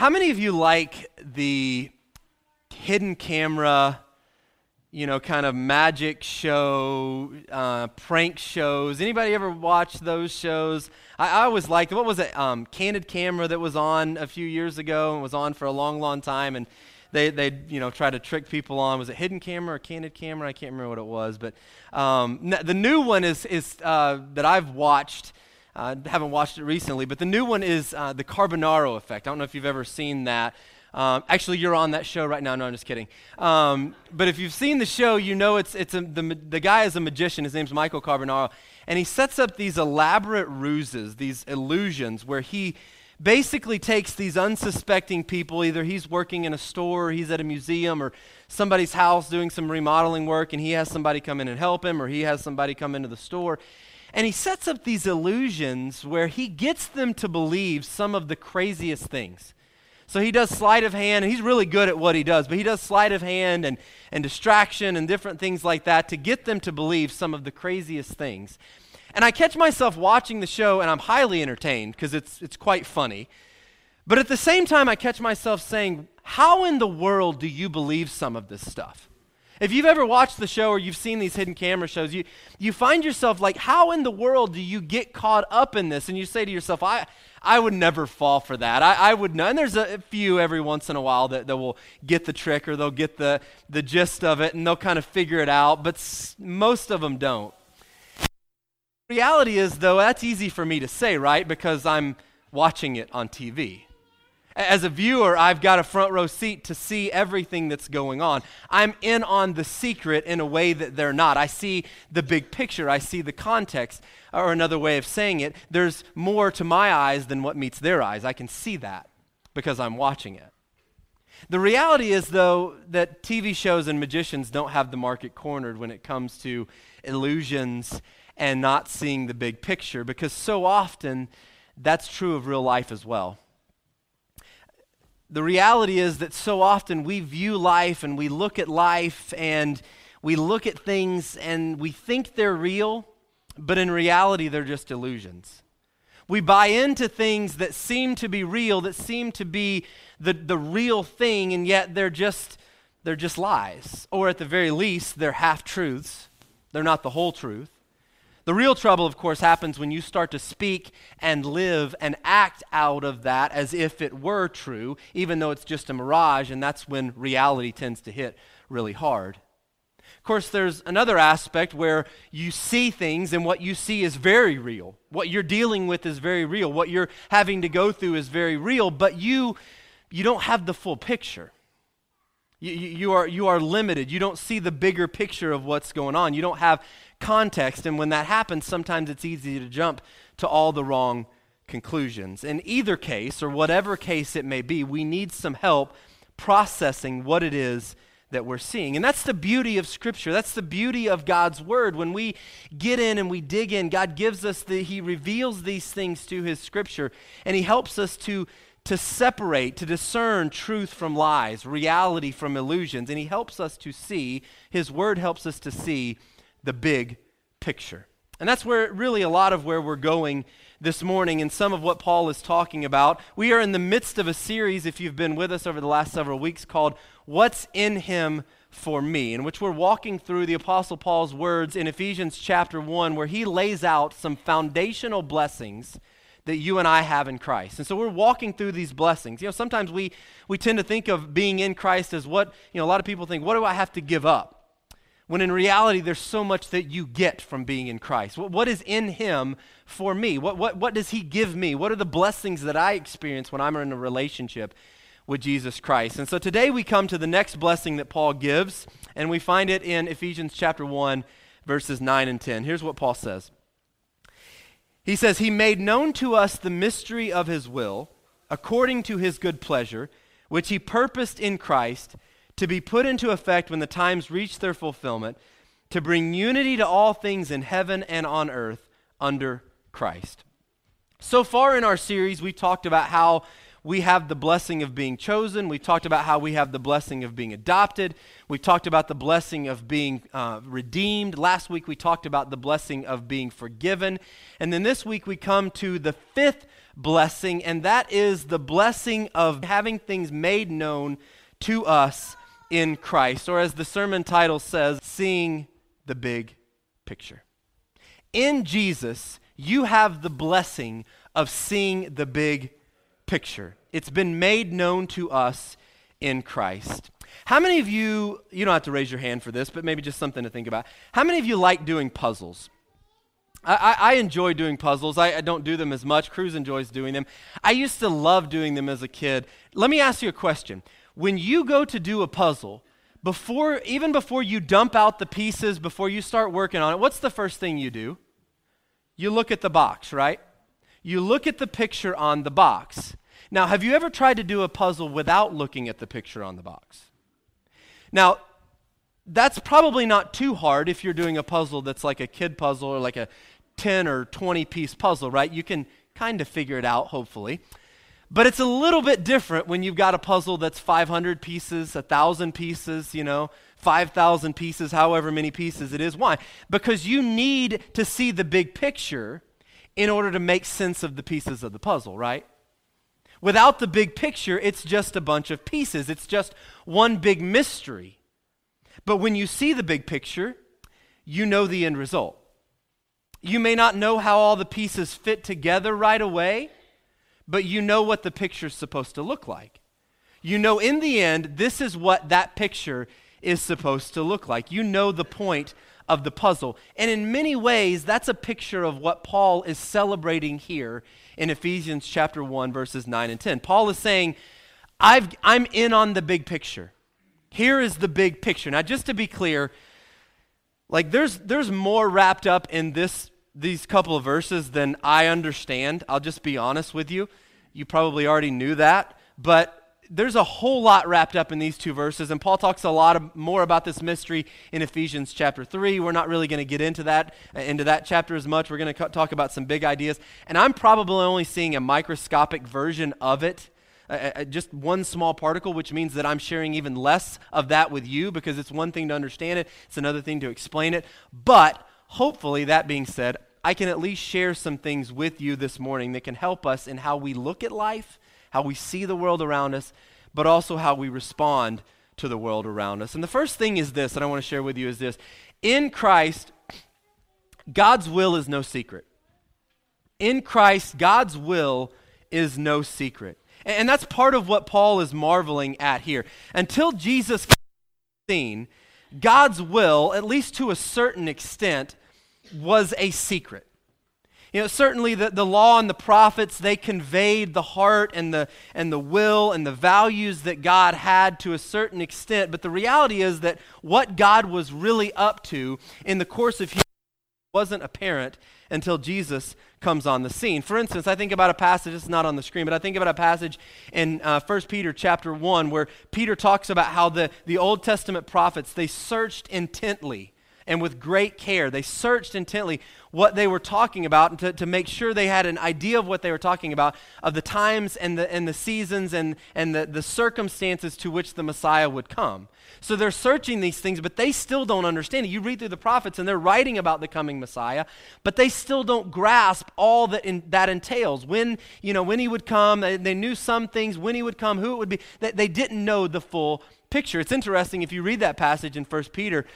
how many of you like the hidden camera, you know, kind of magic show, uh, prank shows? Anybody ever watch those shows? I, I always liked, what was it, um, Candid Camera that was on a few years ago and was on for a long, long time. And they, they you know, try to trick people on. Was it hidden camera or candid camera? I can't remember what it was. But um, the new one is, is uh, that I've watched. I uh, haven't watched it recently, but the new one is uh, the Carbonaro effect. I don't know if you've ever seen that. Um, actually, you're on that show right now. No, I'm just kidding. Um, but if you've seen the show, you know it's, it's a, the, the guy is a magician. His name's Michael Carbonaro. And he sets up these elaborate ruses, these illusions, where he basically takes these unsuspecting people. Either he's working in a store, or he's at a museum, or somebody's house doing some remodeling work, and he has somebody come in and help him, or he has somebody come into the store. And he sets up these illusions where he gets them to believe some of the craziest things. So he does sleight of hand, and he's really good at what he does, but he does sleight of hand and, and distraction and different things like that to get them to believe some of the craziest things. And I catch myself watching the show and I'm highly entertained because it's, it's quite funny. But at the same time, I catch myself saying, How in the world do you believe some of this stuff? If you've ever watched the show or you've seen these hidden camera shows, you, you find yourself like, How in the world do you get caught up in this? And you say to yourself, I, I would never fall for that. I, I would not. And there's a few every once in a while that, that will get the trick or they'll get the, the gist of it and they'll kind of figure it out, but s- most of them don't. Reality is, though, that's easy for me to say, right? Because I'm watching it on TV. As a viewer, I've got a front row seat to see everything that's going on. I'm in on the secret in a way that they're not. I see the big picture, I see the context. Or another way of saying it, there's more to my eyes than what meets their eyes. I can see that because I'm watching it. The reality is, though, that TV shows and magicians don't have the market cornered when it comes to illusions and not seeing the big picture because so often that's true of real life as well. The reality is that so often we view life and we look at life and we look at things and we think they're real, but in reality, they're just illusions. We buy into things that seem to be real, that seem to be the, the real thing, and yet they're just, they're just lies. Or at the very least, they're half truths. They're not the whole truth. The real trouble, of course, happens when you start to speak and live and act out of that as if it were true, even though it's just a mirage, and that's when reality tends to hit really hard. Of course, there's another aspect where you see things and what you see is very real. What you're dealing with is very real. What you're having to go through is very real, but you, you don't have the full picture. You, you, are, you are limited. You don't see the bigger picture of what's going on. You don't have context. And when that happens, sometimes it's easy to jump to all the wrong conclusions. In either case, or whatever case it may be, we need some help processing what it is that we're seeing. And that's the beauty of Scripture. That's the beauty of God's Word. When we get in and we dig in, God gives us the, He reveals these things to His Scripture, and He helps us to, to separate, to discern truth from lies, reality from illusions. And He helps us to see, His Word helps us to see the big picture. And that's where really a lot of where we're going this morning and some of what Paul is talking about. We are in the midst of a series, if you've been with us over the last several weeks, called What's in Him for Me, in which we're walking through the Apostle Paul's words in Ephesians chapter 1, where he lays out some foundational blessings that you and I have in Christ. And so we're walking through these blessings. You know, sometimes we, we tend to think of being in Christ as what, you know, a lot of people think, what do I have to give up? When in reality there's so much that you get from being in Christ. What, what is in Him for me? What, what, what does He give me? What are the blessings that I experience when I'm in a relationship with Jesus Christ? And so today we come to the next blessing that Paul gives, and we find it in Ephesians chapter 1, verses 9 and 10. Here's what Paul says He says, He made known to us the mystery of His will, according to His good pleasure, which He purposed in Christ to be put into effect when the times reach their fulfillment, to bring unity to all things in heaven and on earth under Christ. So far in our series, we've talked about how we have the blessing of being chosen. We've talked about how we have the blessing of being adopted. We've talked about the blessing of being uh, redeemed. Last week, we talked about the blessing of being forgiven. And then this week, we come to the fifth blessing, and that is the blessing of having things made known to us in Christ, or as the sermon title says, seeing the big picture. In Jesus, you have the blessing of seeing the big picture. It's been made known to us in Christ. How many of you, you don't have to raise your hand for this, but maybe just something to think about. How many of you like doing puzzles? I, I, enjoy doing puzzles. I, I don't do them as much. Cruz enjoys doing them. I used to love doing them as a kid. Let me ask you a question. When you go to do a puzzle, before even before you dump out the pieces, before you start working on it, what's the first thing you do? You look at the box, right? You look at the picture on the box. Now, have you ever tried to do a puzzle without looking at the picture on the box? Now, that's probably not too hard if you're doing a puzzle that's like a kid puzzle or like a 10 or 20 piece puzzle, right? You can kind of figure it out, hopefully. But it's a little bit different when you've got a puzzle that's 500 pieces, 1,000 pieces, you know, 5,000 pieces, however many pieces it is. Why? Because you need to see the big picture in order to make sense of the pieces of the puzzle, right? Without the big picture, it's just a bunch of pieces, it's just one big mystery. But when you see the big picture, you know the end result. You may not know how all the pieces fit together right away, but you know what the picture's supposed to look like. You know, in the end, this is what that picture is supposed to look like. You know the point of the puzzle. And in many ways, that's a picture of what Paul is celebrating here in Ephesians chapter 1, verses 9 and 10. Paul is saying, i am in on the big picture. Here is the big picture. Now, just to be clear, like there's, there's more wrapped up in this, these couple of verses than I understand. I'll just be honest with you. You probably already knew that. But there's a whole lot wrapped up in these two verses, and Paul talks a lot of, more about this mystery in Ephesians chapter 3. We're not really going to get into that, uh, into that chapter as much. We're going to talk about some big ideas. And I'm probably only seeing a microscopic version of it, uh, uh, just one small particle, which means that I'm sharing even less of that with you because it's one thing to understand it, it's another thing to explain it. But hopefully, that being said, I can at least share some things with you this morning that can help us in how we look at life how we see the world around us, but also how we respond to the world around us. And the first thing is this that I want to share with you is this. In Christ, God's will is no secret. In Christ, God's will is no secret. And that's part of what Paul is marveling at here. Until Jesus came God's will, at least to a certain extent, was a secret. You know, certainly the, the law and the prophets, they conveyed the heart and the, and the will and the values that God had to a certain extent. But the reality is that what God was really up to in the course of history wasn't apparent until Jesus comes on the scene. For instance, I think about a passage, it's not on the screen, but I think about a passage in uh, 1 Peter chapter 1 where Peter talks about how the, the Old Testament prophets, they searched intently and with great care. They searched intently what they were talking about to, to make sure they had an idea of what they were talking about, of the times and the, and the seasons and, and the, the circumstances to which the Messiah would come. So they're searching these things, but they still don't understand it. You read through the prophets and they're writing about the coming Messiah, but they still don't grasp all that in, that entails. When, you know, when he would come, they, they knew some things, when he would come, who it would be. They, they didn't know the full picture. It's interesting if you read that passage in 1 Peter,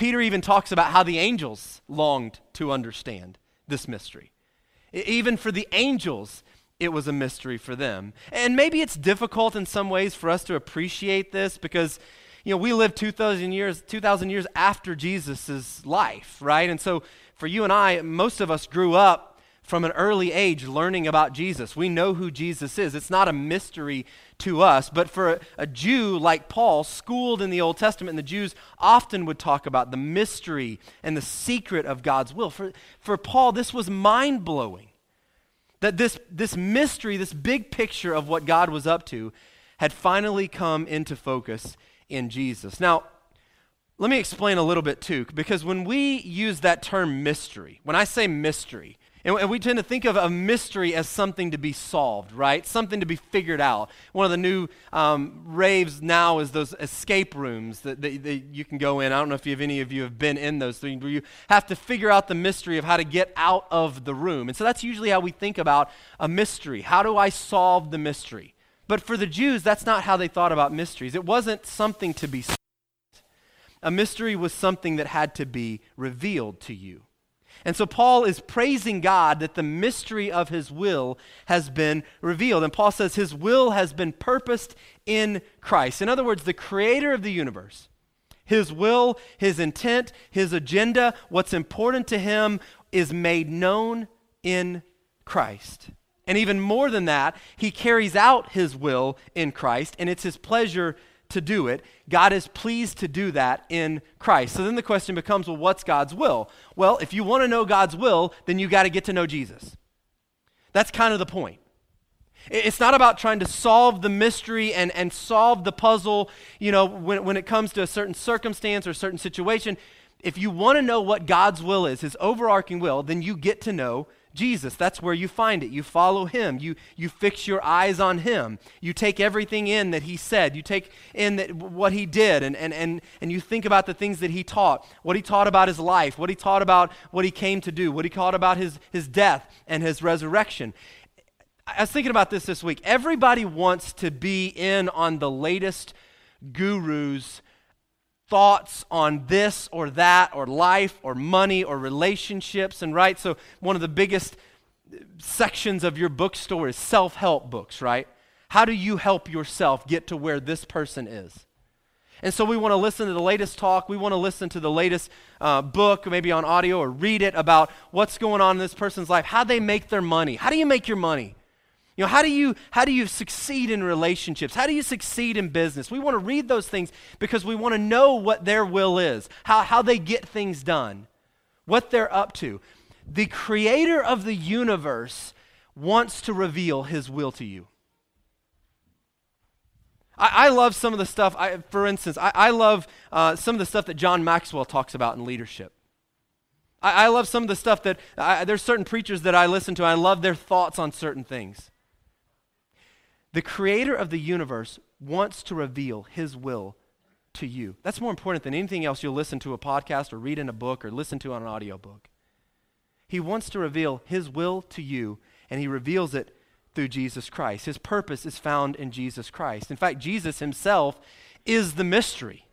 Peter even talks about how the angels longed to understand this mystery. Even for the angels, it was a mystery for them. And maybe it's difficult in some ways for us to appreciate this because you know, we live 2000 years 2000 years after Jesus' life, right? And so for you and I, most of us grew up from an early age learning about Jesus. We know who Jesus is. It's not a mystery to us, but for a, a, Jew like Paul, schooled in the Old Testament, and the Jews often would talk about the mystery and the secret of God's will. For, for Paul, this was mind blowing. That this, this mystery, this big picture of what God was up to, had finally come into focus in Jesus. Now, let me explain a little bit too, because when we use that term mystery, when I say mystery, And, we tend to think of a mystery as something to be solved, right? Something to be figured out. One of the new um, raves now is those escape rooms that, that, that, you can go in. I don't know if you have, any of you have been in those things where you have to figure out the mystery of how to get out of the room. And so that's usually how we think about a mystery. How do I solve the mystery? But for the Jews, that's not how they thought about mysteries. It wasn't something to be solved. A mystery was something that had to be revealed to you. And so Paul is praising God that the mystery of his will has been revealed. And Paul says his will has been purposed in Christ. In other words, the creator of the universe, his will, his intent, his agenda, what's important to him is made known in Christ. And even more than that, he carries out his will in Christ, and it's his pleasure to do it. God is pleased to do that in Christ. So then the question becomes well, what's God's will? Well, if you want to know God's will, then you got to get to know Jesus. That's kind of the point. It's not about trying to solve the mystery and, and solve the puzzle, you know, when, when it comes to a certain circumstance or a certain situation. If you want to know what God's will is, his overarching will, then you get to know Jesus. That's where you find it. You follow him. You, you fix your eyes on him. You take everything in that he said. You take in that, what he did, and, and, and, and you think about the things that he taught, what he taught about his life, what he taught about what he came to do, what he taught about his, his death and his resurrection. I was thinking about this this week. Everybody wants to be in on the latest gurus thoughts on this or that or life or money or relationships. And right so one of the biggest sections of your bookstore is self-help books right? How do you help yourself get to where this person is? And so we want to listen to the latest talk. We want to listen to the latest uh, book maybe on audio or read it about what's going on in this person's life how they make their money. How do you make your money you know, how do you how do you succeed in relationships? How do you succeed in business? We want to read those things because we want to know what their will is, how, how they get things done, what they're up to. The creator of the universe wants to reveal his will to you. I, I love some of the stuff, I, for instance, I, I love uh, some of the stuff that John Maxwell talks about in leadership. I, I love some of the stuff that, there's certain preachers that I listen to, I love their thoughts on certain things. The creator of the universe wants to reveal his will to you. That's more important than anything else you'll listen to a podcast or read in a book or listen to on an audiobook. He wants to reveal his will to you, and he reveals it through Jesus Christ. His purpose is found in Jesus Christ. In fact, Jesus himself is the mystery.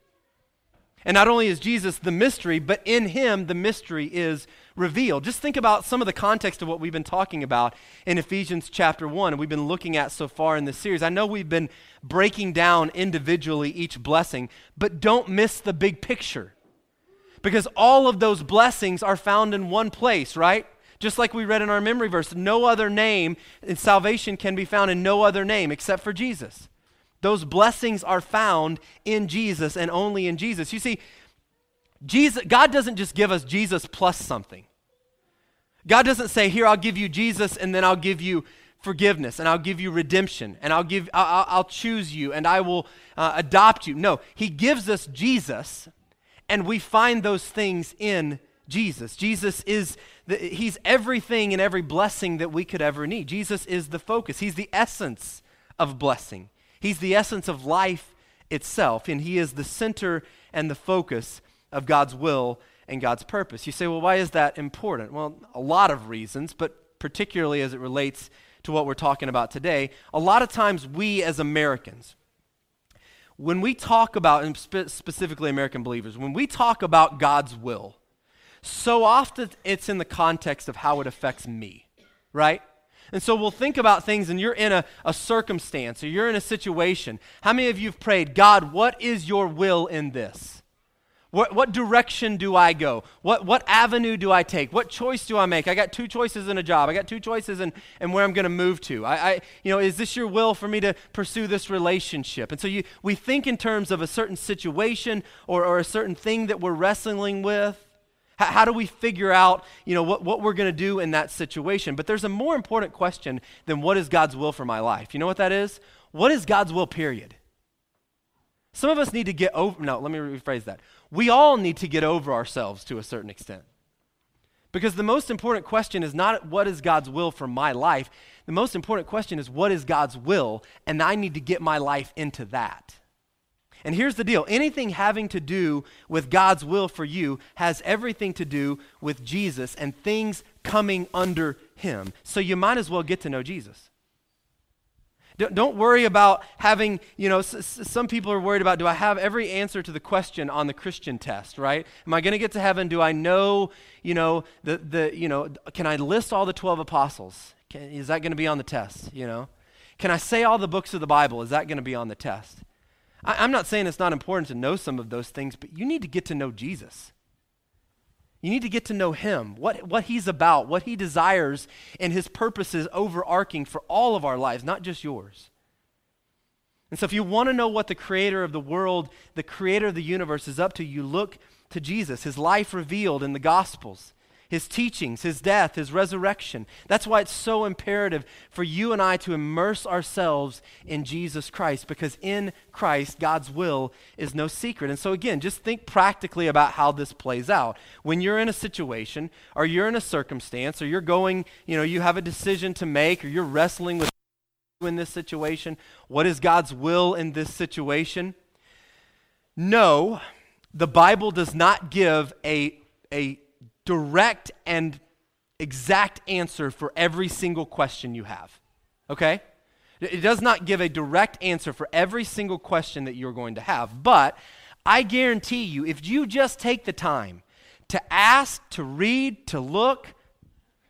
And not only is Jesus the mystery, but in him the mystery is revealed. Just think about some of the context of what we've been talking about in Ephesians chapter 1 and we've been looking at so far in this series. I know we've been breaking down individually each blessing, but don't miss the big picture. Because all of those blessings are found in one place, right? Just like we read in our memory verse, no other name in salvation can be found in no other name except for Jesus. Those blessings are found in Jesus and only in Jesus. You see, Jesus, God doesn't just give us Jesus plus something. God doesn't say, Here, I'll give you Jesus, and then I'll give you forgiveness, and I'll give you redemption, and I'll, give, I'll, I'll choose you, and I will uh, adopt you. No, He gives us Jesus, and we find those things in Jesus. Jesus is, the, He's everything and every blessing that we could ever need. Jesus is the focus, He's the essence of blessing. He's the essence of life itself, and He is the center and the focus of God's will and God's purpose. You say, well, why is that important? Well, a lot of reasons, but particularly as it relates to what we're talking about today. A lot of times, we as Americans, when we talk about, and spe- specifically American believers, when we talk about God's will, so often it's in the context of how it affects me, right? And so we'll think about things, and you're in a, a circumstance or you're in a situation. How many of you have prayed, God, what is your will in this? What, what direction do I go? What, what avenue do I take? What choice do I make? I got two choices in a job. I got two choices in, in where I'm going to move to. I, I, you know, is this your will for me to pursue this relationship? And so you, we think in terms of a certain situation or, or a certain thing that we're wrestling with. How, how do we figure out, you know, what, what we're going to do in that situation? But there's a more important question than what is God's will for my life. You know what that is? What is God's will, period? Some of us need to get over, no, let me rephrase that. We all need to get over ourselves to a certain extent. Because the most important question is not what is God's will for my life. The most important question is what is God's will, and I need to get my life into that. And here's the deal anything having to do with God's will for you has everything to do with Jesus and things coming under Him. So you might as well get to know Jesus. Don't worry about having, you know, some people are worried about do I have every answer to the question on the Christian test, right? Am I going to get to heaven? Do I know, you know, the, the you know, can I list all the 12 apostles? Can, is that going to be on the test, you know? Can I say all the books of the Bible? Is that going to be on the test? I, I'm not saying it's not important to know some of those things, but you need to get to know Jesus. You need to get to know him, what, what he's about, what he desires, and his purposes overarching for all of our lives, not just yours. And so, if you want to know what the creator of the world, the creator of the universe is up to, you look to Jesus, his life revealed in the Gospels his teachings, his death, his resurrection. That's why it's so imperative for you and I to immerse ourselves in Jesus Christ, because in Christ, God's will is no secret. And so, again, just think practically about how this plays out. When you're in a situation, or you're in a circumstance, or you're going, you know, you have a decision to make, or you're wrestling with in this situation, what is God's will in this situation? No, the Bible does not give a, a direct and exact answer for every single question you have. Okay? It does not give a direct answer for every single question that you're going to have. But I guarantee you, if you just take the time to ask, to read, to look,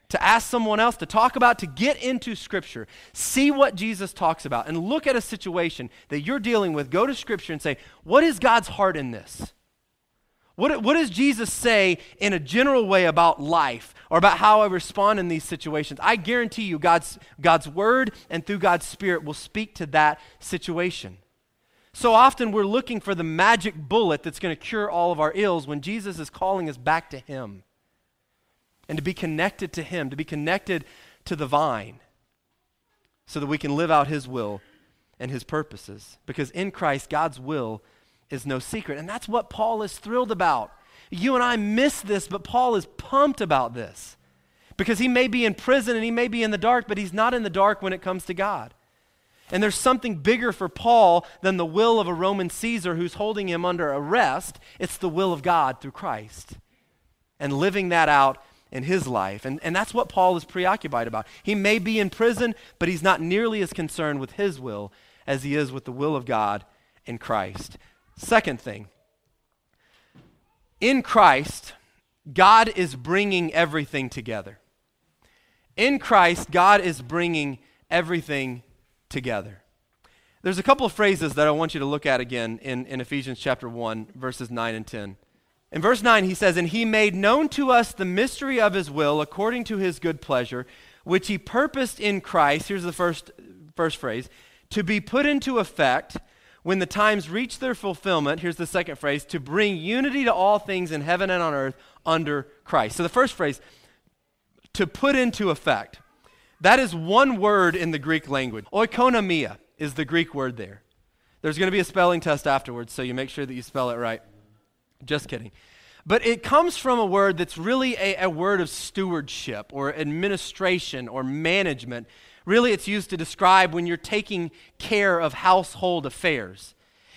to ask someone else, to talk about, to get into Scripture, see what Jesus talks about, and look at a situation that you're dealing with, go to Scripture and say, what is God's heart in this? What, what does Jesus say in a general way about life or about how I respond in these situations? I guarantee you, God's, God's word and through God's spirit will speak to that situation. So often we're looking for the magic bullet that's going to cure all of our ills when Jesus is calling us back to Him and to be connected to Him, to be connected to the vine so that we can live out His will and His purposes. Because in Christ, God's will is no secret. And that's what Paul is thrilled about. You and I miss this, but Paul is pumped about this because he may be in prison and he may be in the dark, but he's not in the dark when it comes to God. And there's something bigger for Paul than the will of a Roman Caesar who's holding him under arrest. It's the will of God through Christ and living that out in his life. And, and that's what Paul is preoccupied about. He may be in prison, but he's not nearly as concerned with his will as he is with the will of God in Christ. Second thing, in Christ, God is bringing everything together. In Christ, God is bringing everything together. There's a couple of phrases that I want you to look at again in, in Ephesians chapter 1, verses 9 and 10. In verse 9, he says, And he made known to us the mystery of his will according to his good pleasure, which he purposed in Christ. Here's the first, first phrase to be put into effect when the times reach their fulfillment, here's the second phrase, to bring unity to all things in heaven and on earth under Christ. So the first phrase, to put into effect. That is one word in the Greek language. Oikonomia is the Greek word there. There's going to be a spelling test afterwards, so you make sure that you spell it right. Just kidding. But it comes from a word that's really a, a word of stewardship or administration or management Really, it's used to describe when you're taking care of household affairs.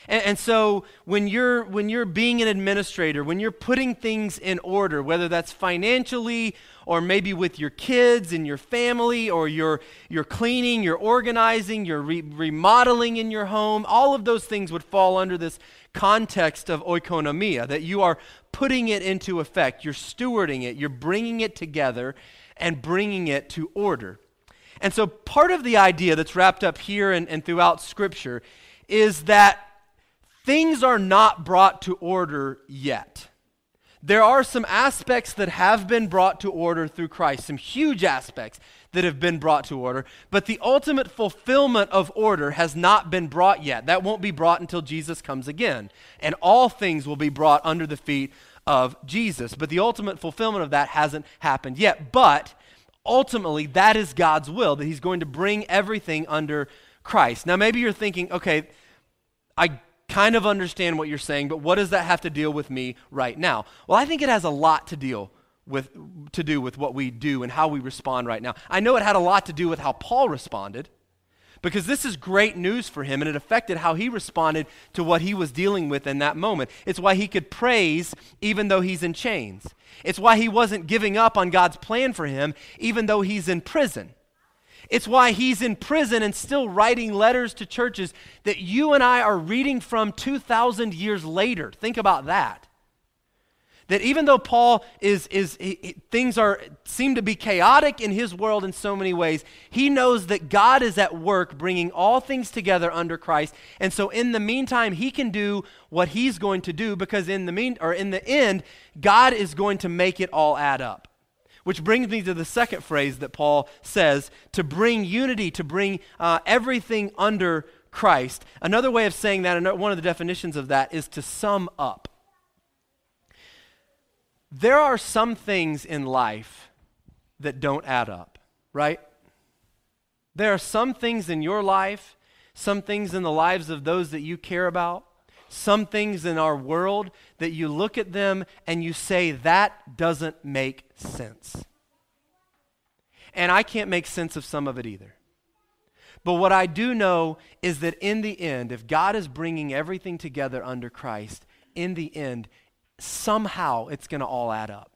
And, and, so when you're, when you're being an administrator, when you're putting things in order, whether that's financially or maybe with your kids and your family, or you're, you're cleaning, you're organizing, you're re- remodeling in your home, all of those things would fall under this context of oikonomia, that you are putting it into effect, you're stewarding it, you're bringing it together and bringing it to order. And so, part of the idea that's wrapped up here and, and throughout Scripture is that things are not brought to order yet. There are some aspects that have been brought to order through Christ, some huge aspects that have been brought to order, but the ultimate fulfillment of order has not been brought yet. That won't be brought until Jesus comes again. And all things will be brought under the feet of Jesus. But the ultimate fulfillment of that hasn't happened yet. But ultimately, that is God's will, that He's going to bring everything under Christ. Now, maybe you're thinking, okay, I kind of understand what you're saying, but what does that have to deal with me right now? Well, I think it has a lot to deal with, to do with what we do and how we respond right now. I know it had a lot to do with how Paul responded because this is great news for him and it affected how he responded to what he was dealing with in that moment. It's why he could praise even though he's in chains. It's why he wasn't giving up on God's plan for him even though he's in prison. It's why he's in prison and still writing letters to churches that you and I are reading from 2,000 years later. Think about that. That even though Paul is, is he, things are seem to be chaotic in his world in so many ways, he knows that God is at work bringing all things together under Christ. And so in the meantime, he can do what he's going to do because in the mean or in the end, God is going to make it all add up. Which brings me to the second phrase that Paul says to bring unity, to bring uh, everything under Christ. Another way of saying that, one of the definitions of that, is to sum up there are some things in life that don't add up, right? There are some things in your life, some things in the lives of those that you care about, some things in our world that you look at them and you say, that doesn't make sense. And I can't make sense of some of it either. But what I do know is that in the end, if God is bringing everything together under Christ, in the end, somehow it's going to all add up.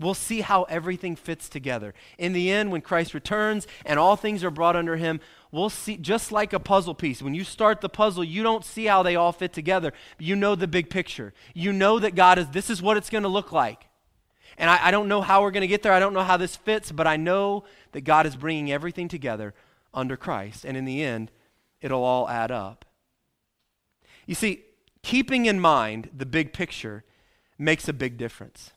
We'll see how everything fits together. In the end, when Christ returns and all things are brought under him, we'll see, just like a puzzle piece. When you start the puzzle, you don't see how they all fit together. You know the big picture. You know that God is, this is what it's going to look like. And I, I don't know how we're going to get there. I don't know how this fits, but I know that God is bringing everything together under Christ. And in the end, it'll all add up. You see, keeping in mind the big picture makes a big difference.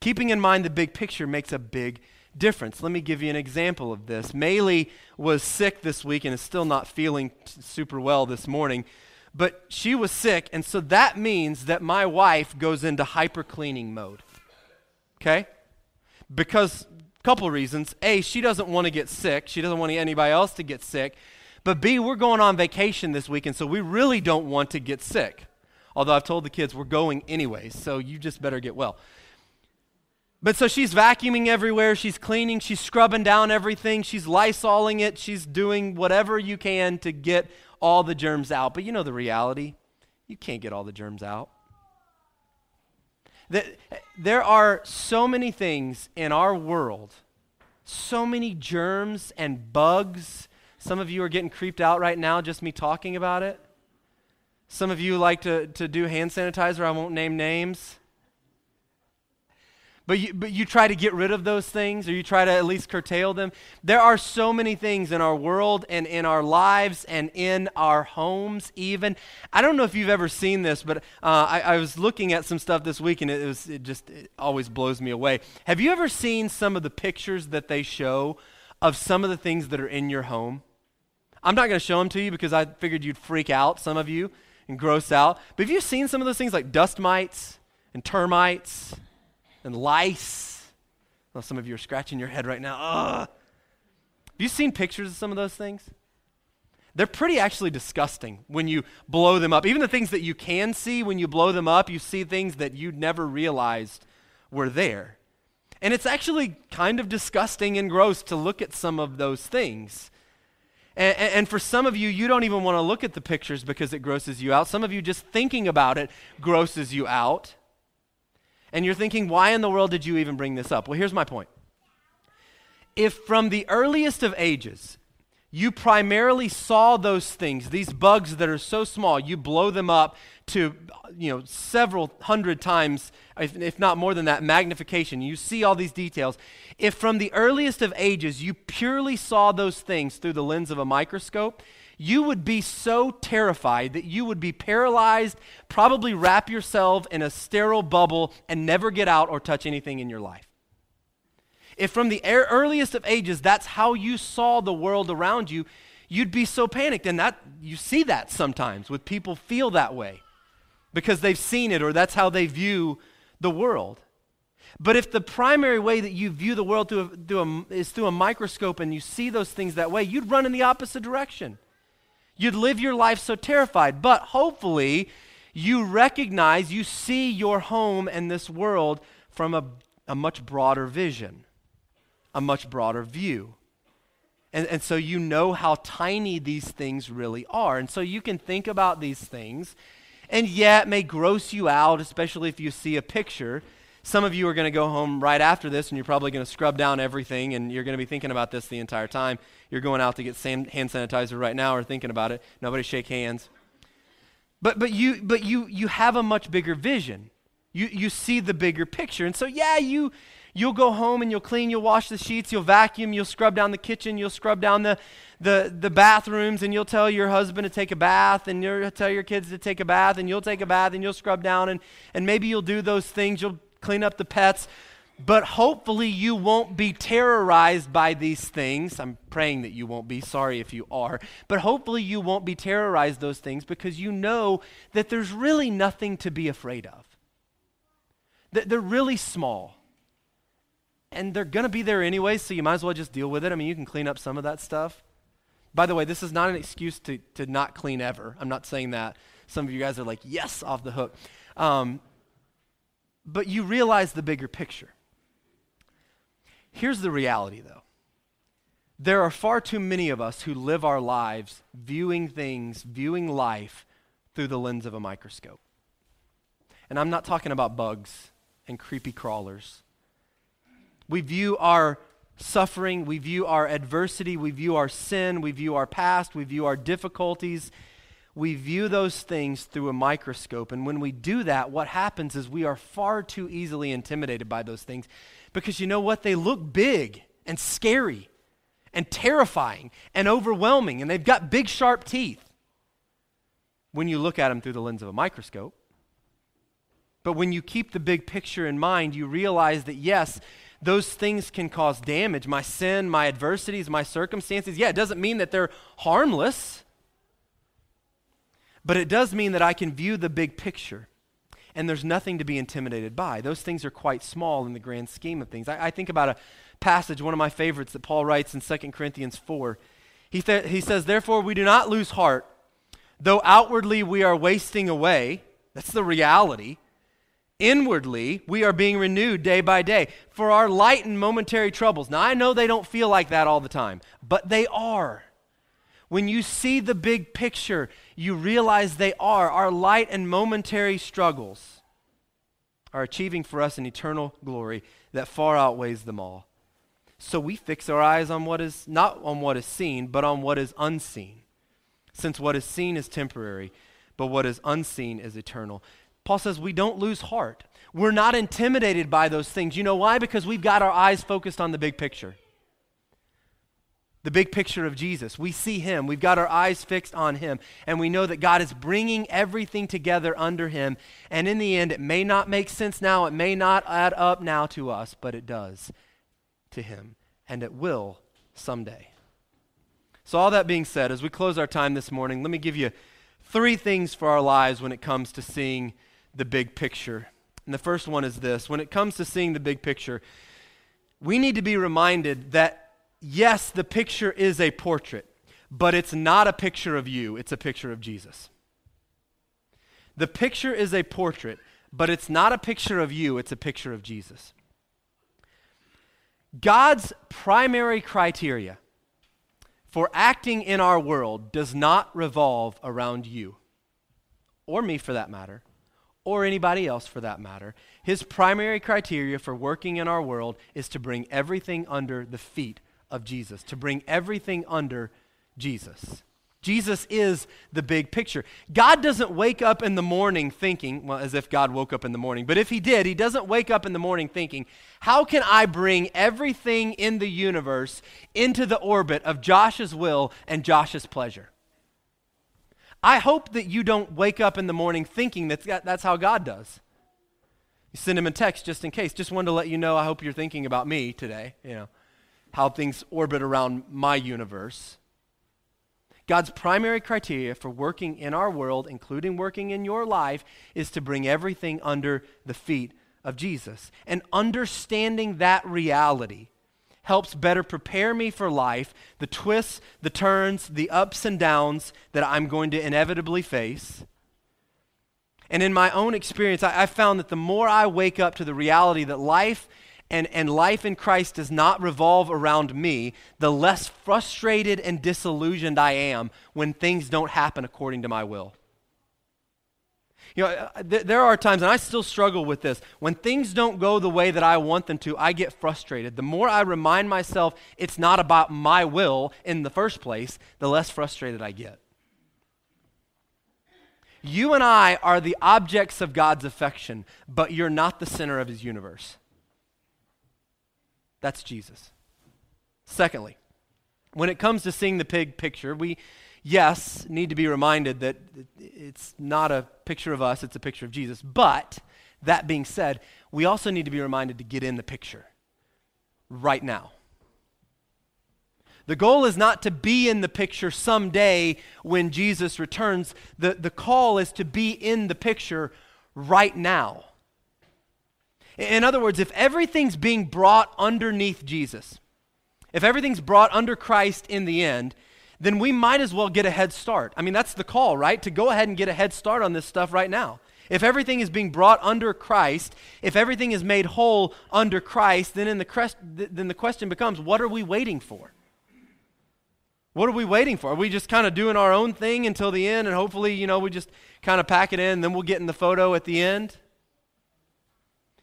Keeping in mind the big picture makes a big difference. Let me give you an example of this. Maylee was sick this week and is still not feeling super well this morning, but she was sick, and so that means that my wife goes into hyper cleaning mode. Okay? Because a couple reasons. A, she doesn't want to get sick. She doesn't want anybody else to get sick. But B, we're going on vacation this weekend, so we really don't want to get sick. Although I've told the kids we're going anyways, so you just better get well. But so she's vacuuming everywhere, she's cleaning, she's scrubbing down everything, she's lysoling it, she's doing whatever you can to get all the germs out. But you know the reality you can't get all the germs out. There are so many things in our world, so many germs and bugs some of you are getting creeped out right now just me talking about it. Some of you like to, to do hand sanitizer. I won't name names. But you, but you try to get rid of those things or you try to at least curtail them. There are so many things in our world and in our lives and in our homes, even. I don't know if you've ever seen this, but uh, I, I, was looking at some stuff this week and it, was, it just it always blows me away. Have you ever seen some of the pictures that they show of some of the things that are in your home? I'm not going to show them to you because I figured you'd freak out, some of you, and gross out. But have you seen some of those things like dust mites and termites and lice? Well, some of you are scratching your head right now. Ugh. Have you seen pictures of some of those things? They're pretty actually disgusting when you blow them up. Even the things that you can see, when you blow them up, you see things that you'd never realized were there. And it's actually kind of disgusting and gross to look at some of those things. And, and, for some of you, you don't even want to look at the pictures because it grosses you out. Some of you, just thinking about it grosses you out. And you're thinking, why in the world did you even bring this up? Well, here's my point. If from the earliest of ages, you primarily saw those things, these bugs that are so small, you blow them up to, you know, several hundred times, if, if, not more than that, magnification. You see all these details. If from the earliest of ages you purely saw those things through the lens of a microscope, you would be so terrified that you would be paralyzed, probably wrap yourself in a sterile bubble and never get out or touch anything in your life. If from the earliest of ages that's how you saw the world around you, you'd be so panicked. And that you see that sometimes with people feel that way because they've seen it or that's how they view the world. But if the primary way that you view the world through a, through a, is through a microscope and you see those things that way, you'd run in the opposite direction. You'd live your life so terrified. But hopefully, you recognize, you see your home and this world from a, a much broader vision, a much broader view. And, and so you know how tiny these things really are. And so you can think about these things, and yet may gross you out, especially if you see a picture. Some of you are going to go home right after this, and you're probably going to scrub down everything, and you're going to be thinking about this the entire time. You're going out to get hand sanitizer right now or thinking about it. Nobody shake hands. But, but, you, but you, you have a much bigger vision. You, you see the bigger picture. And so, yeah, you, you'll go home and you'll clean, you'll wash the sheets, you'll vacuum, you'll scrub down the kitchen, you'll scrub down the, the, the bathrooms, and you'll tell your husband to take a bath, and you'll tell your kids to take a bath, and you'll take a bath, and you'll scrub down, and, and maybe you'll do those things. You'll clean up the pets. But hopefully, you won't be terrorized by these things. I'm praying that you won't be. Sorry if you are. But hopefully, you won't be terrorized those things because you know that there's really nothing to be afraid of. That they're really small. And they're going to be there anyway, so you might as well just deal with it. I mean, you can clean up some of that stuff. By the way, this is not an excuse to, to not clean ever. I'm not saying that. Some of you guys are like, yes, off the hook. Um, but you realize the bigger picture. Here's the reality, though there are far too many of us who live our lives viewing things, viewing life through the lens of a microscope. And I'm not talking about bugs and creepy crawlers. We view our suffering, we view our adversity, we view our sin, we view our past, we view our difficulties. We view those things through a microscope. And when we do that, what happens is we are far too easily intimidated by those things because you know what? They look big and scary and terrifying and overwhelming, and they've got big, sharp teeth when you look at them through the lens of a microscope. But when you keep the big picture in mind, you realize that yes, those things can cause damage. My sin, my adversities, my circumstances. Yeah, it doesn't mean that they're harmless, but it does mean that I can view the big picture and there's nothing to be intimidated by. Those things are quite small in the grand scheme of things. I, I think about a passage, one of my favorites, that Paul writes in 2 Corinthians 4. He, th- he says, Therefore, we do not lose heart, though outwardly we are wasting away. That's the reality. Inwardly, we are being renewed day by day for our light and momentary troubles. Now, I know they don't feel like that all the time, but they are. When you see the big picture, you realize they are. Our light and momentary struggles are achieving for us an eternal glory that far outweighs them all. So we fix our eyes on what is not on what is seen, but on what is unseen. Since what is seen is temporary, but what is unseen is eternal. Paul says we don't lose heart. We're not intimidated by those things. You know why? Because we've got our eyes focused on the big picture the big picture of Jesus. We see him. We've got our eyes fixed on him. And we know that God is bringing everything together under him. And in the end, it may not make sense now. It may not add up now to us, but it does to him. And it will someday. So, all that being said, as we close our time this morning, let me give you three things for our lives when it comes to seeing the big picture. And the first one is this when it comes to seeing the big picture, we need to be reminded that yes, the picture is a portrait, but it's not a picture of you, it's a picture of Jesus. The picture is a portrait, but it's not a picture of you, it's a picture of Jesus. God's primary criteria for acting in our world does not revolve around you, or me for that matter, or anybody else for that matter. His primary criteria for working in our world is to bring everything under the feet of Jesus, to bring everything under Jesus. Jesus is the big picture. God doesn't wake up in the morning thinking, well, as if God woke up in the morning, but if He did, He doesn't wake up in the morning thinking, how can I bring everything in the universe into the orbit of Josh's will and Josh's pleasure? I hope that you don't wake up in the morning thinking that that's how God does. You send him a text just in case. Just wanted to let you know, I hope you're thinking about me today, you know how things orbit around my universe. God's primary criteria for working in our world, including working in your life, is to bring everything under the feet of Jesus. And understanding that reality helps better prepare me for life, the twists, the turns, the ups and downs that I'm going to inevitably face. And in my own experience, I, I found that the more I wake up to the reality that life and, and life in Christ does not revolve around me, the less frustrated and disillusioned I am when things don't happen according to my will. You know, uh, th- there are times, and I still struggle with this, when things don't go the way that I want them to, I get frustrated. The more I remind myself it's not about my will in the first place, the less frustrated I get. You and I are the objects of God's affection, but you're not the center of his universe. That's Jesus. Secondly, when it comes to seeing the big picture, we, yes, need to be reminded that it's not a picture of us, it's a picture of Jesus. But that being said, we also need to be reminded to get in the picture right now. The goal is not to be in the picture someday when Jesus returns. The, the call is to be in the picture right now. In other words, if everything's being brought underneath Jesus, if everything's brought under Christ in the end, then we might as well get a head start. I mean, that's the call, right? To go ahead and get a head start on this stuff right now. If everything is being brought under Christ, if everything is made whole under Christ, then, in the, crest, then the question becomes what are we waiting for? What are we waiting for? Are we just kind of doing our own thing until the end and hopefully, you know, we just kind of pack it in and then we'll get in the photo at the end?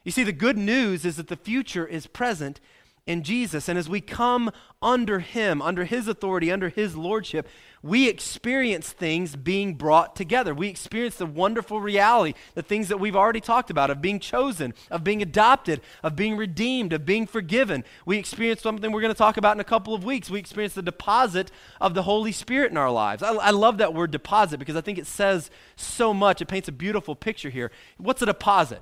You see, the good news is that the future is present in Jesus. And as we come under Him, under His authority, under His lordship, we experience things being brought together. We experience the wonderful reality, the things that we've already talked about of being chosen, of being adopted, of being redeemed, of being forgiven. We experience something we're going to talk about in a couple of weeks. We experience the deposit of the Holy Spirit in our lives. I, I love that word deposit because I think it says so much. It paints a beautiful picture here. What's a deposit?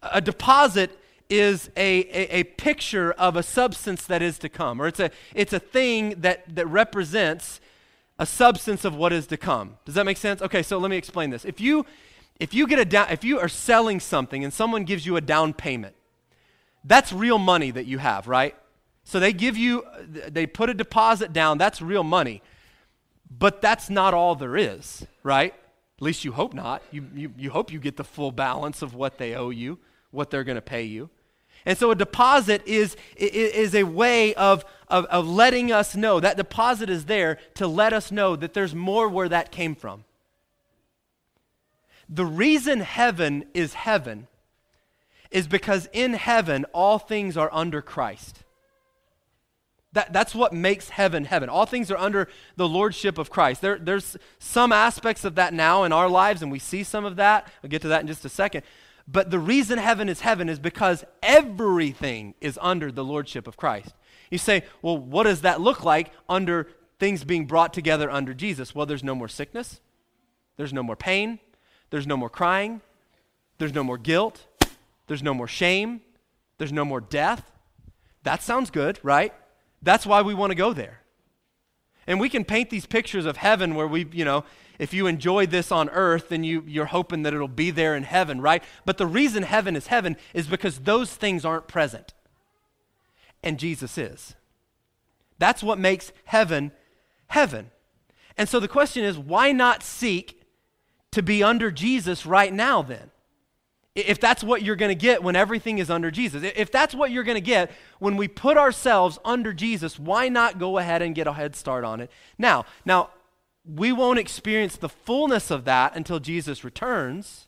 A deposit is a, a, a, picture of a substance that is to come, or it's a, it's a thing that, that represents a substance of what is to come. Does that make sense? Okay, so let me explain this. If you, if you, get a down, if you are selling something and someone gives you a down payment, that's real money that you have, right? So they give you, they put a deposit down, that's real money. But that's not all there is, right? At least you hope not. You, you, you hope you get the full balance of what they owe you what they're going to pay you. And so a deposit is, is a way of, of, of letting us know that deposit is there to let us know that there's more where that came from. The reason heaven is heaven is because in heaven all things are under Christ. That, that's what makes heaven heaven. All things are under the lordship of Christ. There, there's some aspects of that now in our lives, and we see some of that. I'll get to that in just a second. But the reason heaven is heaven is because everything is under the lordship of Christ. You say, well, what does that look like under things being brought together under Jesus? Well, there's no more sickness, there's no more pain, there's no more crying, there's no more guilt, there's no more shame, there's no more death. That sounds good, right? That's why we want to go there. And we can paint these pictures of heaven where we, you know, if you enjoy this on earth, then you, you're hoping that it'll be there in heaven, right? But the reason heaven is heaven is because those things aren't present. And Jesus is. That's what makes heaven heaven. And so the question is why not seek to be under Jesus right now then? If that's what you're going to get when everything is under Jesus, if that's what you're going to get when we put ourselves under Jesus, why not go ahead and get a head start on it now? Now, we won't experience the fullness of that until Jesus returns.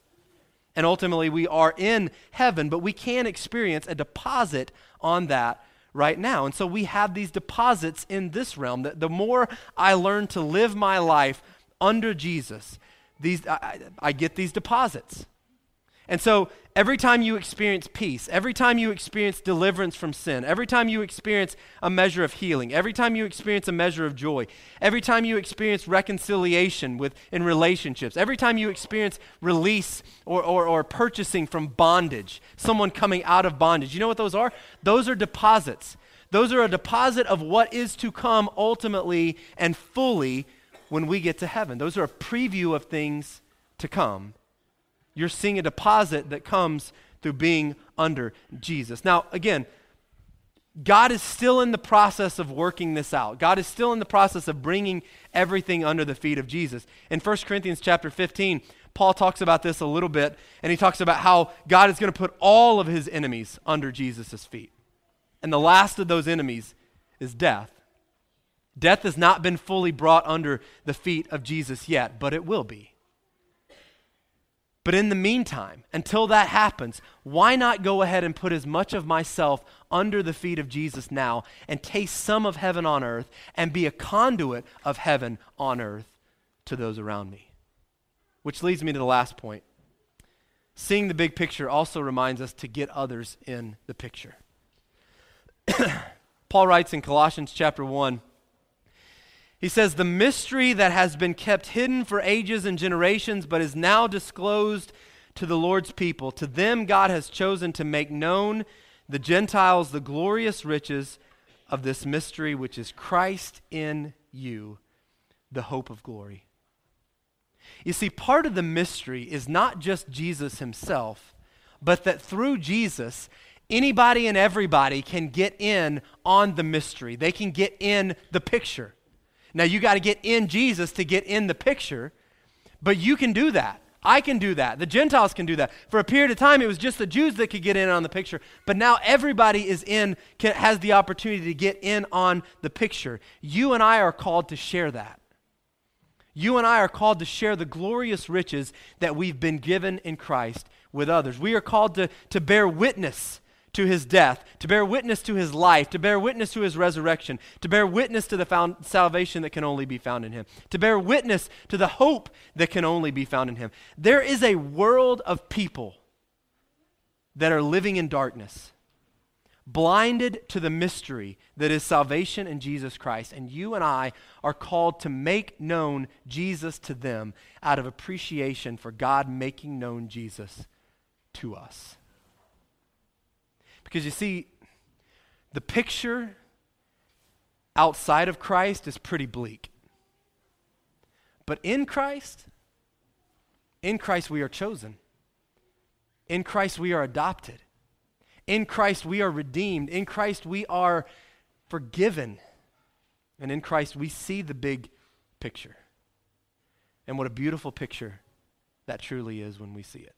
And ultimately, we are in heaven, but we can experience a deposit on that right now. And so we have these deposits in this realm. That the more I learn to live my life under Jesus, these, I, I get these deposits. And so every time you experience peace, every time you experience deliverance from sin, every time you experience a measure of healing, every time you experience a measure of joy, every time you experience reconciliation with, in relationships, every time you experience release or, or, or purchasing from bondage, someone coming out of bondage, you know what those are? Those are deposits. Those are a deposit of what is to come ultimately and fully when we get to heaven. Those are a preview of things to come you're seeing a deposit that comes through being under Jesus. Now, again, God is still in the process of working this out. God is still in the process of bringing everything under the feet of Jesus. In 1 Corinthians chapter 15, Paul talks about this a little bit, and he talks about how God is going to put all of his enemies under Jesus' feet. And the last of those enemies is death. Death has not been fully brought under the feet of Jesus yet, but it will be. But in the meantime, until that happens, why not go ahead and put as much of myself under the feet of Jesus now and taste some of heaven on earth and be a conduit of heaven on earth to those around me? Which leads me to the last point. Seeing the big picture also reminds us to get others in the picture. Paul writes in Colossians chapter 1 he says, The mystery that has been kept hidden for ages and generations, but is now disclosed to the Lord's people. To them, God has chosen to make known the Gentiles the glorious riches of this mystery, which is Christ in you, the hope of glory. You see, part of the mystery is not just Jesus himself, but that through Jesus, anybody and everybody can get in on the mystery. They can get in the picture. Now, you got to get in Jesus to get in the picture, but you can do that. I can do that. The Gentiles can do that. For a period of time, it was just the Jews that could get in on the picture, but now everybody is in, can, has the opportunity to get in on the picture. You and I are called to share that. You and I are called to share the glorious riches that we've been given in Christ with others. We are called to, to bear witness to his death, to bear witness to his life, to bear witness to his resurrection, to bear witness to the salvation that can only be found in him, to bear witness to the hope that can only be found in him. There is a world of people that are living in darkness, blinded to the mystery that is salvation in Jesus Christ. And you and I are called to make known Jesus to them out of appreciation for God making known Jesus to us. Because you see, the picture outside of Christ is pretty bleak. But in Christ, in Christ we are chosen. In Christ we are adopted. In Christ we are redeemed. In Christ we are forgiven. And in Christ we see the big picture. And what a beautiful picture that truly is when we see it.